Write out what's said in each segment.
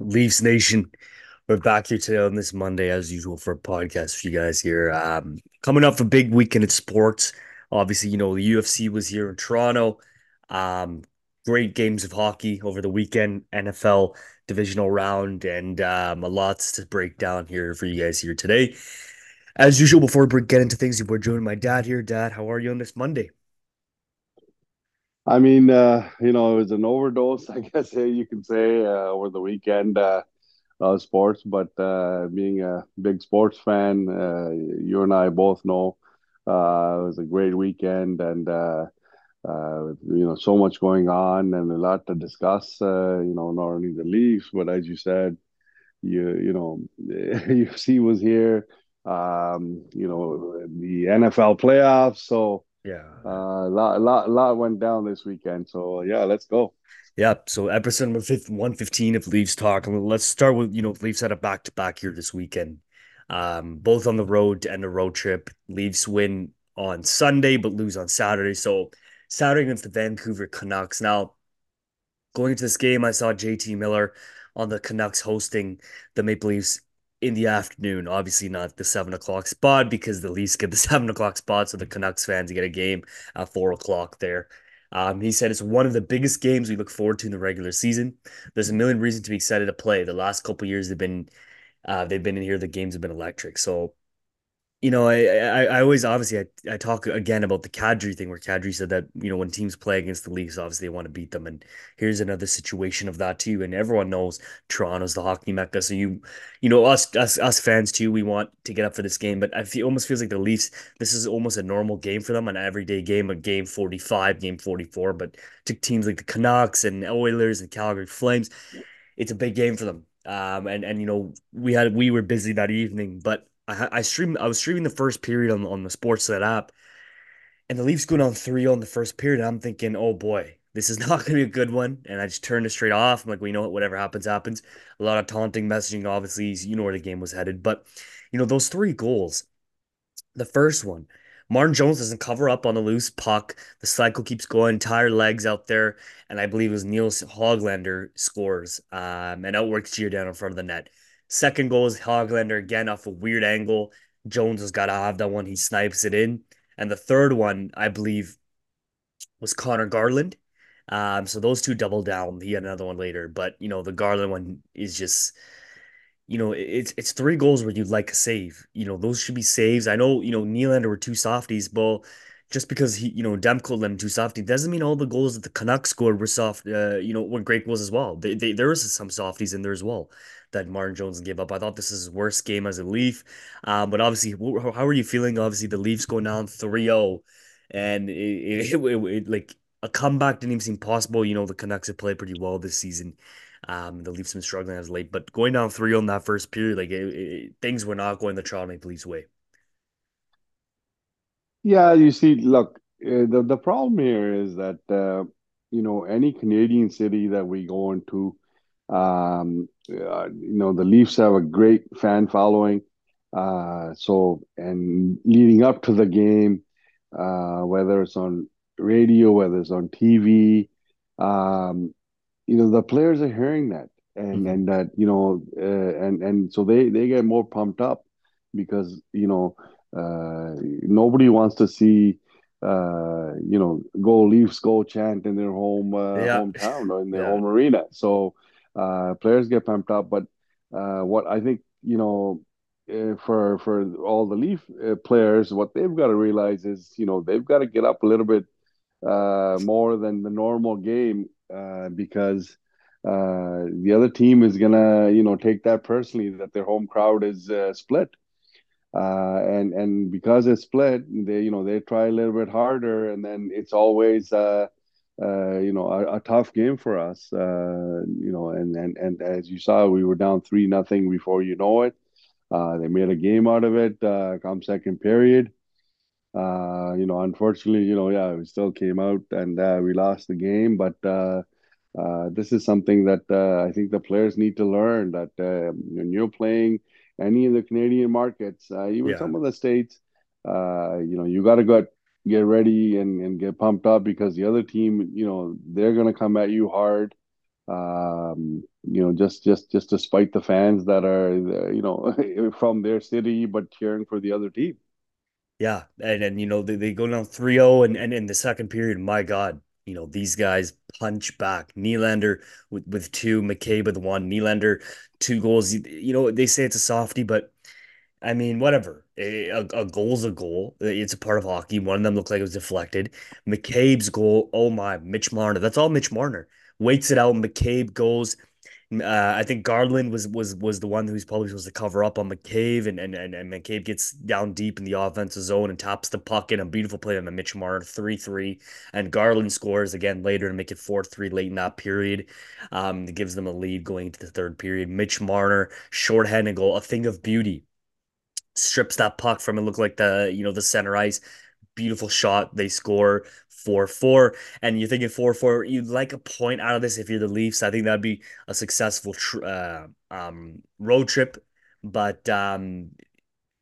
Leafs Nation. We're back here today on this Monday, as usual, for a podcast for you guys here. Um, coming up a big weekend in sports. Obviously, you know, the UFC was here in Toronto. Um, great games of hockey over the weekend, NFL divisional round, and um, a lot to break down here for you guys here today. As usual, before we get into things, we're joining my dad here. Dad, how are you on this Monday? I mean, uh, you know, it was an overdose, I guess uh, you can say, uh, over the weekend uh, of sports. But uh, being a big sports fan, uh, you and I both know uh, it was a great weekend, and you know, so much going on and a lot to discuss. You know, not only the Leafs, but as you said, you you know, UFC was here. Um, you know, the NFL playoffs. So Yeah. uh, a lot, lot, lot went down this weekend. So yeah, let's go. Yep. So episode number 115 of Leafs Talk. Let's start with, you know, Leafs had a back to back here this weekend. Um, both on the road and a road trip. Leafs win on Sunday, but lose on Saturday. So Saturday against the Vancouver Canucks. Now, going into this game, I saw JT Miller on the Canucks hosting the Maple Leafs in the afternoon. Obviously, not the seven o'clock spot because the Leafs get the seven o'clock spot, so the Canucks fans get a game at four o'clock there. Um, he said it's one of the biggest games we look forward to in the regular season. There's a million reasons to be excited to play. The last couple years they've been uh, they've been in here. The games have been electric. So you know, I, I, I always obviously I, I talk again about the Kadri thing where Kadri said that, you know, when teams play against the Leafs, obviously they want to beat them. And here's another situation of that too. And everyone knows Toronto's the hockey mecca. So you, you know, us us us fans too, we want to get up for this game. But I feel almost feels like the Leafs, this is almost a normal game for them, an everyday game, a game 45, game 44. But to teams like the Canucks and Oilers and Calgary Flames, it's a big game for them. Um, and and you know, we had we were busy that evening, but I I streamed I was streaming the first period on on the Sportsnet app, and the Leafs go down three on the first period. I'm thinking, oh boy, this is not going to be a good one. And I just turned it straight off. I'm like, well, you know what? Whatever happens, happens. A lot of taunting messaging, obviously. You know where the game was headed. But, you know, those three goals, the first one, Martin Jones doesn't cover up on the loose puck. The cycle keeps going, tire legs out there. And I believe it was Nils Hoglander scores um, and outworks Giordano in front of the net. Second goal is Hoglander again off a weird angle. Jones has got to have that one. He snipes it in. And the third one, I believe, was Conor Garland. Um, so those two double down. He had another one later, but you know the Garland one is just you know it's it's three goals where you'd like a save. You know those should be saves. I know you know Nylander were two softies, but just because he you know Demko let him two softies doesn't mean all the goals that the Canucks scored were soft. Uh, you know were great goals as well. They, they there was some softies in there as well that Martin Jones gave up. I thought this is his worst game as a Leaf. Um, but obviously, how are you feeling? Obviously, the Leafs go down 3-0 and it, it, it, it, like a comeback didn't even seem possible. You know, the Canucks have played pretty well this season. Um, the Leafs have been struggling as late, but going down 3 on that first period, like things were not going the Toronto Maple Leafs way. Yeah, you see, look, uh, the the problem here is that uh, you know any Canadian city that we go into, um, uh, you know the Leafs have a great fan following. Uh, so and leading up to the game, uh, whether it's on radio, whether it's on TV, um, you know the players are hearing that, and hmm and that you know, uh, and and so they they get more pumped up because you know uh, nobody wants to see uh, you know go Leafs go chant in their home uh, Yeah, hometown or in their yeah, home arena. So uh, players get pumped up, but uh, what I think you know. Uh, for for all the Leaf uh, players, what they've got to realize is, you know, they've got to get up a little bit uh, more than the normal game uh, because uh, the other team is gonna, you know, take that personally that their home crowd is uh, split. Uh, and and because it's split, they you know they try a little bit harder, and then it's always uh, uh, you know a, a tough game for us. Uh, you know, and and and as you saw, we were down three nothing before you know it. Uh, they made a game out of it uh, come second period. You know, unfortunately, you know, yeah, we still came out and we lost the game, but this is something that I think the players need to learn that when you're playing any of the Canadian markets, uh, even yeah. some of the states, uh, you know, you got to go get ready and, and get pumped up because the other team, you know, they're going to come at you hard. Um, you know, just just just despite the fans that are you know from their city but cheering for the other team. Yeah, and and you know they, they go down 3-0 and, and in the second period, my God, you know, these guys punch back. Nylander with, with two, McCabe with one, Nylander, two goals. You, know, they say it's a softie, but I mean, whatever. A, a, a goal's a goal. It's a part of hockey. One of them looked like it was deflected. McCabe's goal, oh my, Mitch Marner. That's all Mitch Marner. Waits it out. McCabe goes. Uh, I think Garland was was was the one who's probably supposed to cover up on McCabe, and and and, and McCabe gets down deep in the offensive zone and taps the puck in a beautiful play on the Mitch Marner three three, and Garland scores again later to make it four three late in that period. Um, it gives them a lead going into the third period. Mitch Marner shorthanded goal, a thing of beauty strips that puck from it look like the you know the center ice beautiful shot they score 4-4 and you're thinking 4-4 you'd like a point out of this if you're the Leafs I think that'd be a successful uh, um, road trip but um,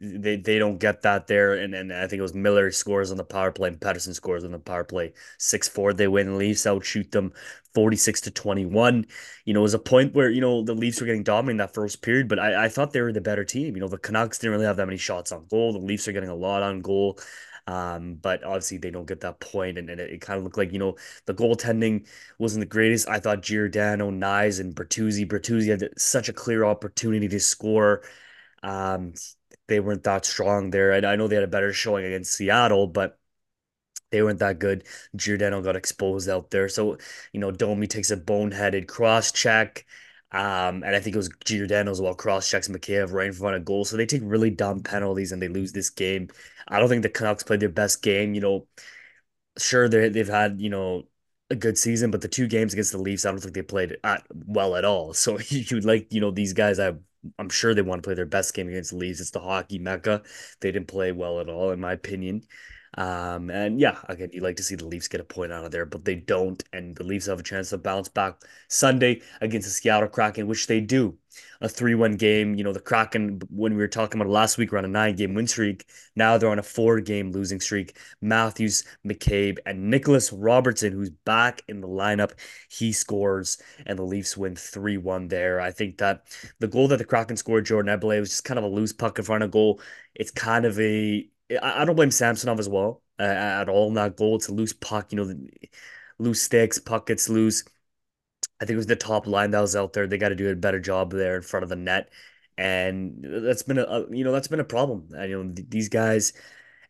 they they don't get that there. And, and I think it was Miller scores on the power play and Pettersson scores on the power play. 6-4, they win. The Leafs outshoot them 46 to 21. You know, it was a point where, you know, the Leafs were getting dominating that first period, but I, I thought they were the better team. You know, the Canucks didn't really have that many shots on goal. The Leafs are getting a lot on goal. Um, but obviously they don't get that point, and, and it, it kind of looked like you know the goaltending wasn't the greatest. I thought Giordano, Knies, and Bertuzzi. Bertuzzi had such a clear opportunity to score. Um, they weren't that strong there. And I know they had a better showing against Seattle, but they weren't that good. Giordano got exposed out there. So, you know, Domi takes a boneheaded cross check. Um, and I think it was Giordano as well, cross checks Mikheyev right in front of goal. So they take really dumb penalties and they lose this game. I don't think the Canucks played their best game. You know, sure they they've had, you know, a good season, but the two games against the Leafs, I don't think they played at well at all. So you'd like, you know, these guys I I'm sure they want to play their best game against the Leafs. It's the hockey mecca. They didn't play well at all, in my opinion. Um, and yeah, again, you like to see the Leafs get a point out of there, but they don't. And the Leafs have a chance to bounce back Sunday against the Seattle Kraken, which they do. A 3 1 game. You know, the Kraken, when we were talking about last week, were on a nine game win streak. Now they're on a four game losing streak. Matthews, McCabe, and Nicholas Robertson, who's back in the lineup, he scores, and the Leafs win 3 1 there. I think that the goal that the Kraken scored, Jordan Eberle, was just kind of a loose puck in front of goal. It's kind of a I, I don't blame Samsonov as well uh, at all that goal. It's a loose puck, you know, loose sticks, puck gets loose. I think it was the top line that was out there. They got to do a better job there in front of the net, and that's been a you know that's been a problem. And, you know these guys,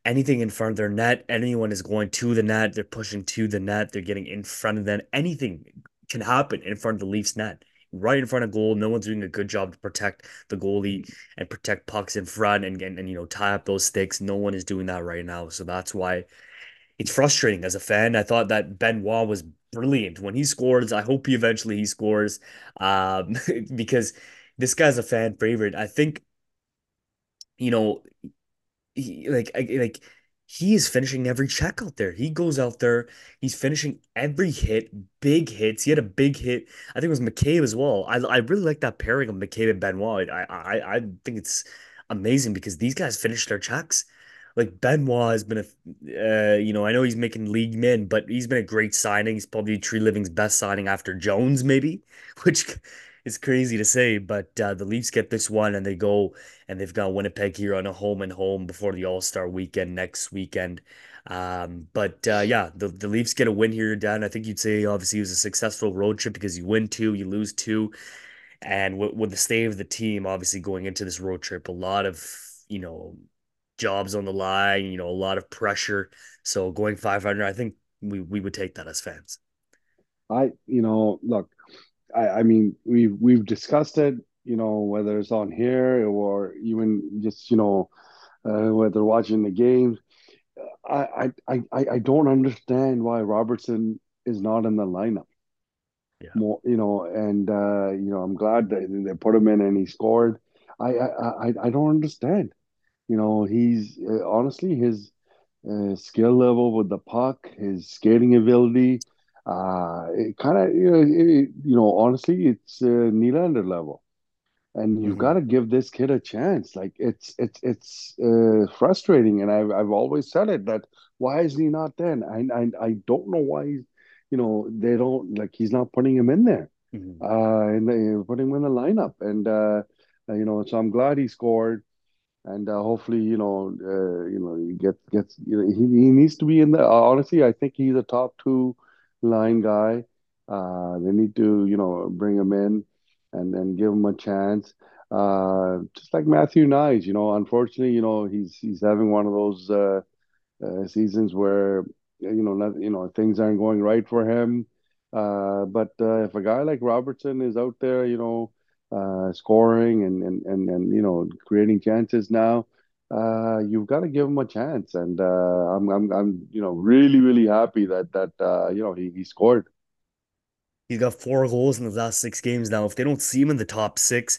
anything in front of their net, anyone is going to the net. They're pushing to the net. They're getting in front of them. Anything can happen in front of the Leafs net right in front of goal. No one's doing a good job to protect the goalie and protect pucks in front and, and, and you know tie up those sticks. No one is doing that right now. So that's why it's frustrating as a fan. I thought that Benoit was brilliant when he scores. I hope he eventually he scores um, because this guy's a fan favorite. I think you know he, like like he is finishing every check out there. He goes out there, he's finishing every hit, big hits. He had a big hit. I think it was McCabe as well. I, I really like that pairing of McCabe and Benoit. I, I I think it's amazing because these guys finish their checks. Like Benoit has been a, uh, you know, I know he's making league men, but he's been a great signing. He's probably Treliving's best signing after Jones, maybe, which it's crazy to say, but uh, the Leafs get this one and they go and they've got Winnipeg here on a home and home before the All Star weekend next weekend. Um, but uh, yeah, the, the Leafs get a win here, Dan. I think you'd say obviously it was a successful road trip because you win two, you lose two. And with, with the state of the team, obviously going into this road trip, a lot of, you know, jobs on the line, you know, a lot of pressure. So going 500, I think we, we would take that as fans. I, you know, look, I, I mean, we've we've discussed it, you know, whether it's on here or even just, you know, uh, whether watching the game. I, I I I don't understand why Robertson is not in the lineup. Yeah. More, you know, and uh, you know, I'm glad that they put him in and he scored. I I I, I don't understand. You know, he's uh, honestly his uh, skill level with the puck, his skating ability, uh, it kind of you know, it, you know honestly it's uh, Nylander level, and you've mm-hmm. got to give this kid a chance. Like it's it's it's uh, frustrating, and I've I've always said it that why is he not then? I I I don't know why he's you know they don't like he's not putting him in there. Mhm. uh, and they put him in the lineup, and uh, you know, so I'm glad he scored and uh, hopefully, you know, uh, you know, he gets gets. You know, he he needs to be in the. Honestly, I think he's a top two line guy. Uh, they need to, you know, bring him in and then give him a chance. Uh, just like Matthew Knies, you know, unfortunately, you know, he's he's having one of those uh, uh, seasons where you know not, you know things aren't going right for him. Uh, but uh, if a guy like Robertson is out there, you know, uh, scoring and, and and and you know creating chances now, uh, you've got to give him a chance. And uh, I'm I'm I'm you know really really happy that that uh, you know he he scored. He's got four goals in the last six games now. If they don't see him in the top six,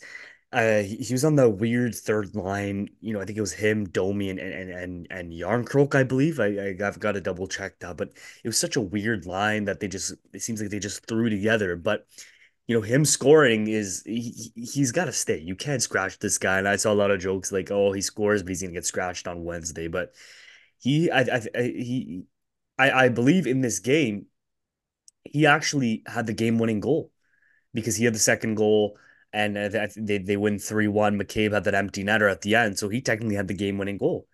uh, he, he was on the weird third line. You know, I think it was him, Domi, and and and and Jarnkrok, I believe. I, I I've got to double check that, but it was such a weird line that they just it seems like they just threw together. But you know, him scoring is he, he's got to stay. You can't scratch this guy. And I saw a lot of jokes like, "Oh, he scores, but he's gonna get scratched on Wednesday." But he, I, I, I he, I, I believe in this game, he actually had the game-winning goal because he had the second goal and uh, they they win 3-1. McCabe had that empty netter at the end, so he technically had the game-winning goal.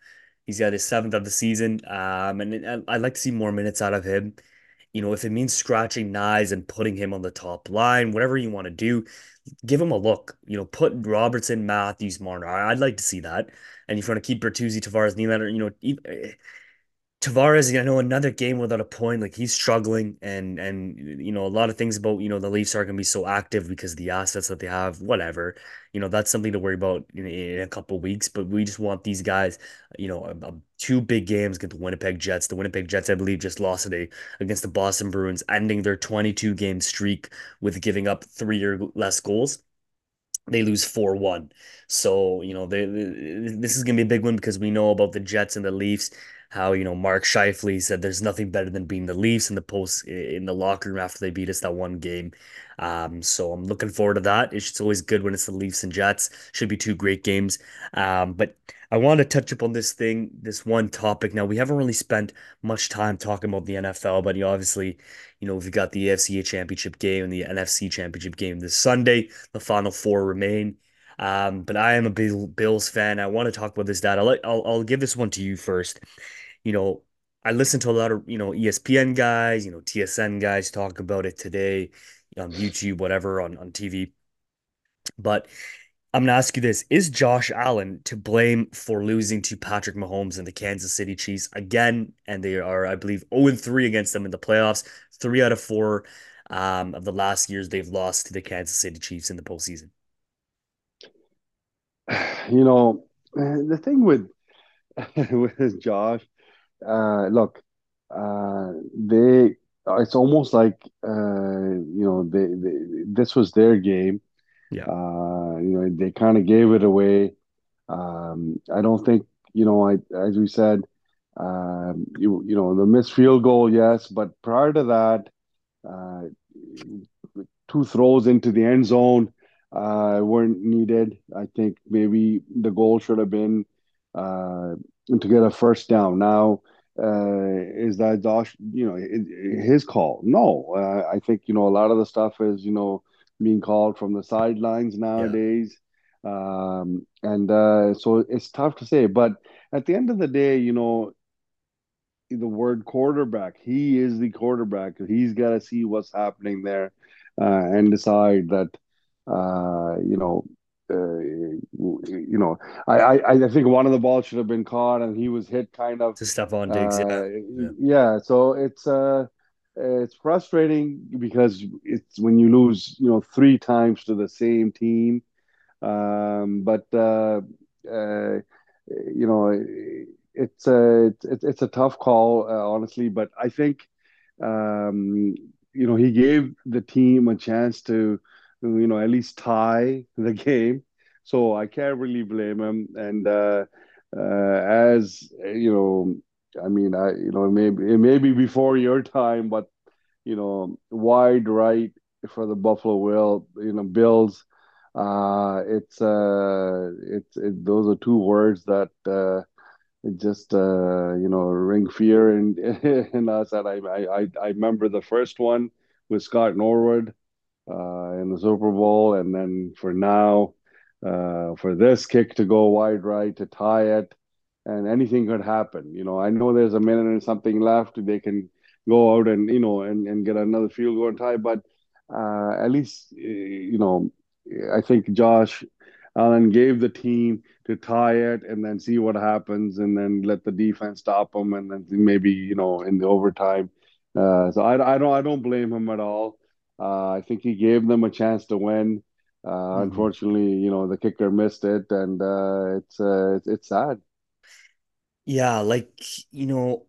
He's got his seventh of the season, um, and I'd like to see more minutes out of him. You know, if it means scratching Knies and putting him on the top line, whatever you want to do, give him a look. You know, put Robertson, Matthews, Marner. I'd like to see that. And if you want to keep Bertuzzi, Tavares, Nylander, you know, eh, Tavares, I know another game without a point, like he's struggling, and and you know a lot of things about you know the Leafs are going to be so active because the assets that they have. Whatever, you know that's something to worry about in, in a couple weeks. But we just want these guys, you know, a, a two big games against the Winnipeg Jets. The Winnipeg Jets, I believe, just lost today against the Boston Bruins, ending their 22 game streak with giving up three or less goals they lose 4-1. So, you know, they, they, this is going to be a big one because we know about the Jets and the Leafs, how, you know, Mark Scheifele said there's nothing better than being the Leafs in the post in the locker room after they beat us that one game. Um, so I'm looking forward to that. It's always good when it's the Leafs and Jets. Should be two great games. Um, but I want to touch upon this thing, this one topic. Now, we haven't really spent much time talking about the NFL, but you obviously, you know, we've got the AFC Championship game and the NFC Championship game this Sunday. The final four remain. Um, but I am a Bills fan. I want to talk about this, Dad. I'll, I'll I'll give this one to you first. You know, I listen to a lot of you know ESPN guys, you know TSN guys talk about it today on YouTube, whatever on on TV. But I'm gonna ask you this: Is Josh Allen to blame for losing to Patrick Mahomes and the Kansas City Chiefs again? And they are, I believe, 0 and 3 against them in the playoffs. Three out of four um, of the last years they've lost to the Kansas City Chiefs in the postseason. You know, the thing with with Josh, uh, look, uh, they it's almost like uh, you know they, they this was their game. Yeah, Uh, you know, they kind of gave it away. Um, I don't think, you know, I as we said, um, you you know, the missed field goal, yes, but prior to that, uh, two throws into the end zone uh, weren't needed. I think maybe the goal should have been uh, to get a first down. Now, uh, is that Josh, you know, his call? No, uh, I think, you know, a lot of the stuff is, you know, being called from the sidelines yeah. nowadays. Um, and uh, so it's tough to say. But at the end of the day, you know, the word quarterback. He is the quarterback. He's got to see what's happening there uh, and decide that, uh, you know, uh, you know, I, I I think one of the balls should have been caught and he was hit kind of, To Stefon Diggs, yeah, uh, yeah, yeah. So it's uh, it's frustrating because it's when you lose, you know, three times to the same team. Um, but uh, uh, you know, it's a it's it's a tough call, uh, honestly. But I think, um, you know, he gave the team a chance to, you know, at least tie the game. So I can't really blame him. And uh, uh, as you know, I mean, I you know, maybe it may be before your time, but you know, wide right for the Buffalo Will, you know, Bills. Uh, it's uh, it's it, those are two words that uh, just uh, you know ring fear in in us. And I I I I remember the first one with Scott Norwood. Uh, in the Super Bowl, and then for now, uh, for this kick to go wide right to tie it, and anything could happen. You know, I know there's a minute and something left. They can go out and you know and, and get another field goal tie, but uh, at least you know, I think Josh Allen gave the team to tie it and then see what happens and then let the defense stop them and then maybe you know in the overtime. Uh, so I, I don't I don't blame him at all. Uh, I think he gave them a chance to win. Uh, Mhm. unfortunately, you know the kicker missed it, and uh, it's, uh, it's it's sad. Yeah, like you know,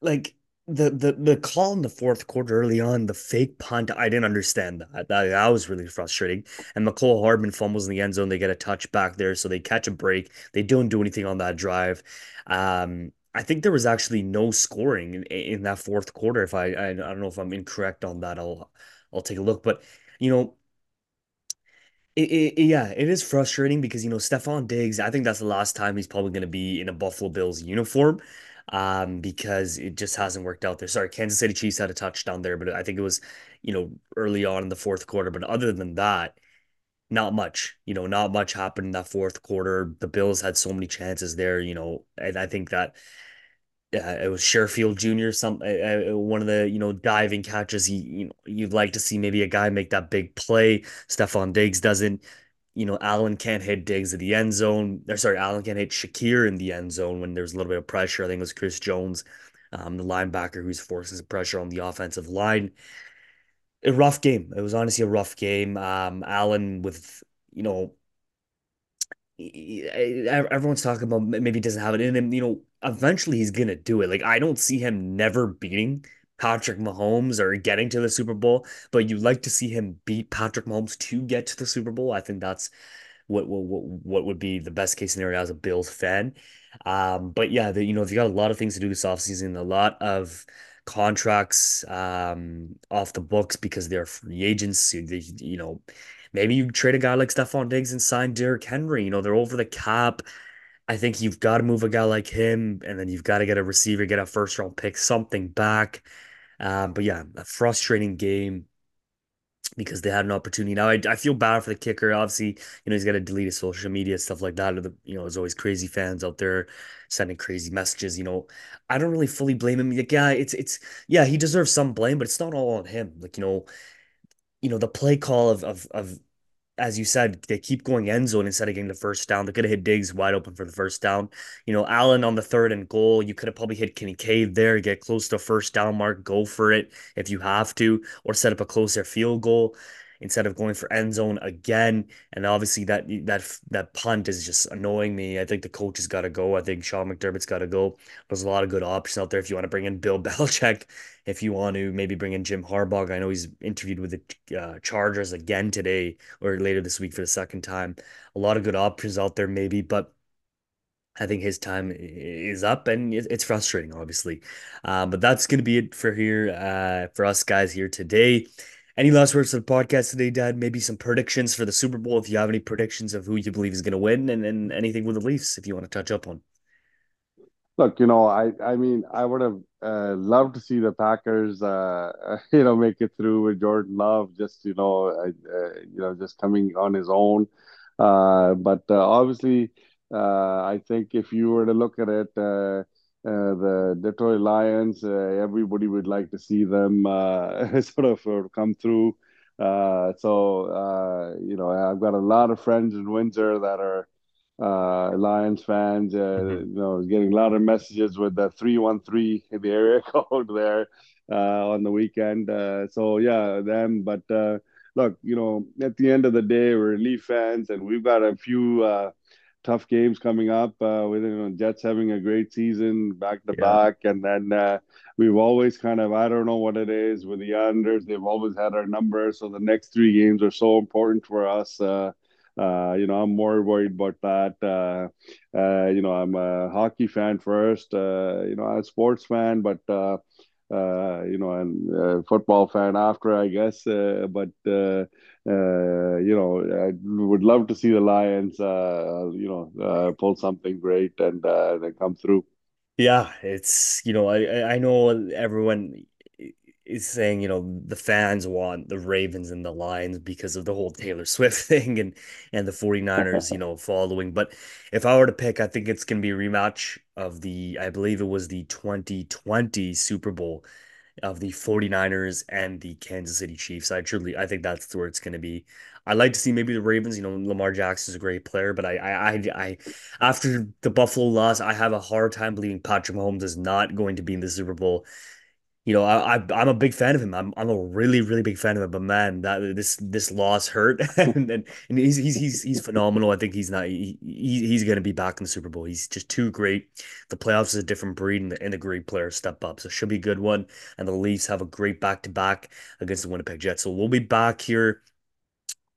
like the the the call in the fourth quarter early on, the fake punt, I didn't understand that. That, that was really frustrating. And Mecole Hardman fumbles in the end zone. They get a touch back there, so they catch a break. They don't do anything on that drive. Um, I think there was actually no scoring in, in that fourth quarter. If I, I I don't know if I'm incorrect on that, I'll I'll take a look. But you know, it, it, yeah, it is frustrating because you know Stefon Diggs. I think that's the last time he's probably going to be in a Buffalo Bills uniform, um, because it just hasn't worked out there. Sorry, Kansas City Chiefs had a touchdown there, but I think it was you know early on in the fourth quarter. But other than that, not much. You know, not much happened in that fourth quarter. The Bills had so many chances there. You know, and I think that uh, it was Sherfield Jr. Some uh, uh, one of the you know diving catches. You, know you'd like to see maybe a guy make that big play. Stefon Diggs doesn't. You know, Allen can't hit Diggs at the end zone. Or sorry, Allen can't hit Shakir in the end zone when there's a little bit of pressure. I think it was Chris Jones, um, the linebacker who's forcing pressure on the offensive line. A rough game. It was honestly a rough game. Um, Allen with you know everyone's talking about maybe he doesn't have it in him. You know, eventually he's gonna do it. Like I don't see him never beating Patrick Mahomes or getting to the Super Bowl, but you like to see him beat Patrick Mahomes to get to the Super Bowl. I think that's what what what, what would be the best case scenario as a Bills fan. Um, but yeah, the, you know, they got a lot of things to do this offseason, a lot of contracts um off the books because they're free agents. You know, maybe you trade a guy like Stefon Diggs and sign Derrick Henry. You know, they're over the cap. I think you've got to move a guy like him, and then you've got to get a receiver, get a first round pick, something back. Um, but yeah, a frustrating game because they had an opportunity. Now I, I feel bad for the kicker. Obviously, you know, he's got to delete his social media, stuff like that. You know, there's always crazy fans out there sending crazy messages. You know, I don't really fully blame him. Like, yeah, it's it's yeah, he deserves some blame, but it's not all on him. Like, you know, you know, the play call of of of as you said, they keep going end zone instead of getting the first down. They could have hit Diggs wide open for the first down. You know, Allen on the third and goal, you could have probably hit Kincaid there, get close to first down mark, go for it if you have to, or set up a closer field goal instead of going for end zone again. And obviously that that that punt is just annoying me. I think the coach has got to go. I think Sean McDermott's got to go. There's a lot of good options out there if you want to bring in Bill Belichick, if you want to maybe bring in Jim Harbaugh. I know he's interviewed with the uh, Chargers again today or later this week for the second time. A lot of good options out there maybe, but I think his time is up and it's frustrating, obviously. Uh, but that's going to be it for here, uh, for us guys here today. Any last words for the podcast today, Dad? Maybe some predictions for the Super Bowl if you have any predictions of who you believe is going to win and, and anything with the Leafs if you want to touch up on. Look, you know, I I mean, I would have uh, loved to see the Packers, uh, you know, make it through with Jordan Love, just you know, uh, uh, you know, just coming on his own. Uh, but uh, obviously, I think if you were to look at it, the Detroit Lions, uh, everybody would like to see them uh, sort of uh, come through. Uh, so, uh, you know, I've got a lot of friends in Windsor that are uh, Lions fans, uh, Mhm. you know, getting a lot of messages with the 313 in the area code there uh, on the weekend. Uh, so, yeah, them. But uh, look, you know, at the end of the day, we're Leaf fans and we've got a few uh, tough games coming up uh, with, you know, Jets having a great season back to Yeah. back. And then uh, we've always kind of, I don't know what it is with the Islanders, they've always had our number. So the next three games are so important for us. Uh, uh, you know, I'm more worried about that. Uh, uh, you know, I'm a hockey fan first. Uh, you know, I'm a sports fan, but uh, you know, and football fan after, I guess. Uh, but uh, uh, you know, I would love to see the Lions, uh, you know, uh, pull something great and then come through. Yeah, it's you know I I know everyone. Is saying, you know, the fans want the Ravens and the Lions because of the whole Taylor Swift thing and and the 49ers, you know, following. But if I were to pick, I think it's going to be a rematch of the, I believe it was the 2020 Super Bowl of the 49ers and the Kansas City Chiefs. I truly, I think that's where it's going to be. I'd like to see maybe the Ravens. You know, Lamar Jackson is a great player, but I, I, I, I, after the Buffalo loss, I have a hard time believing Patrick Mahomes is not going to be in the Super Bowl you know, I, I am a big fan of him. I'm I'm a really really big fan of him. But man, that this this loss hurt, and, and and he's he's he's he's phenomenal. I think he's not he, he's gonna be back in the Super Bowl. He's just too great. The playoffs is a different breed, and the, and the great players step up. So should be a good one. And the Leafs have a great back to back against the Winnipeg Jets. So we'll be back here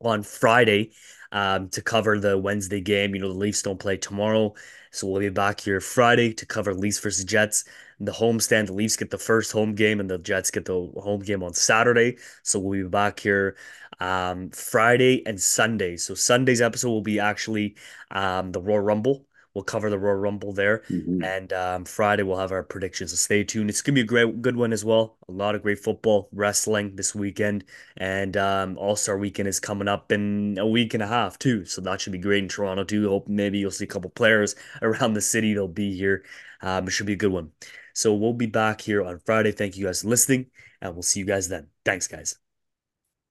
on Friday um, to cover the Wednesday game. You know, the Leafs don't play tomorrow. So we'll be back here Friday to cover Leafs versus Jets. The homestand, the Leafs get the first home game and the Jets get the home game on Saturday. So we'll be back here um, Friday and Sunday. So Sunday's episode will be actually um, the Royal Rumble. We'll cover the Royal Rumble there. hmm And um, Friday we'll have our predictions. So stay tuned. It's gonna be a great good one as well. A lot of great football, wrestling this weekend. And um, All-Star weekend is coming up in a week and a half too. So that should be great in Toronto too. Hope maybe you'll see a couple players around the city. They'll be here. Um, it should be a good one. So we'll be back here on Friday. Thank you guys for listening, and we'll see you guys then. Thanks, guys.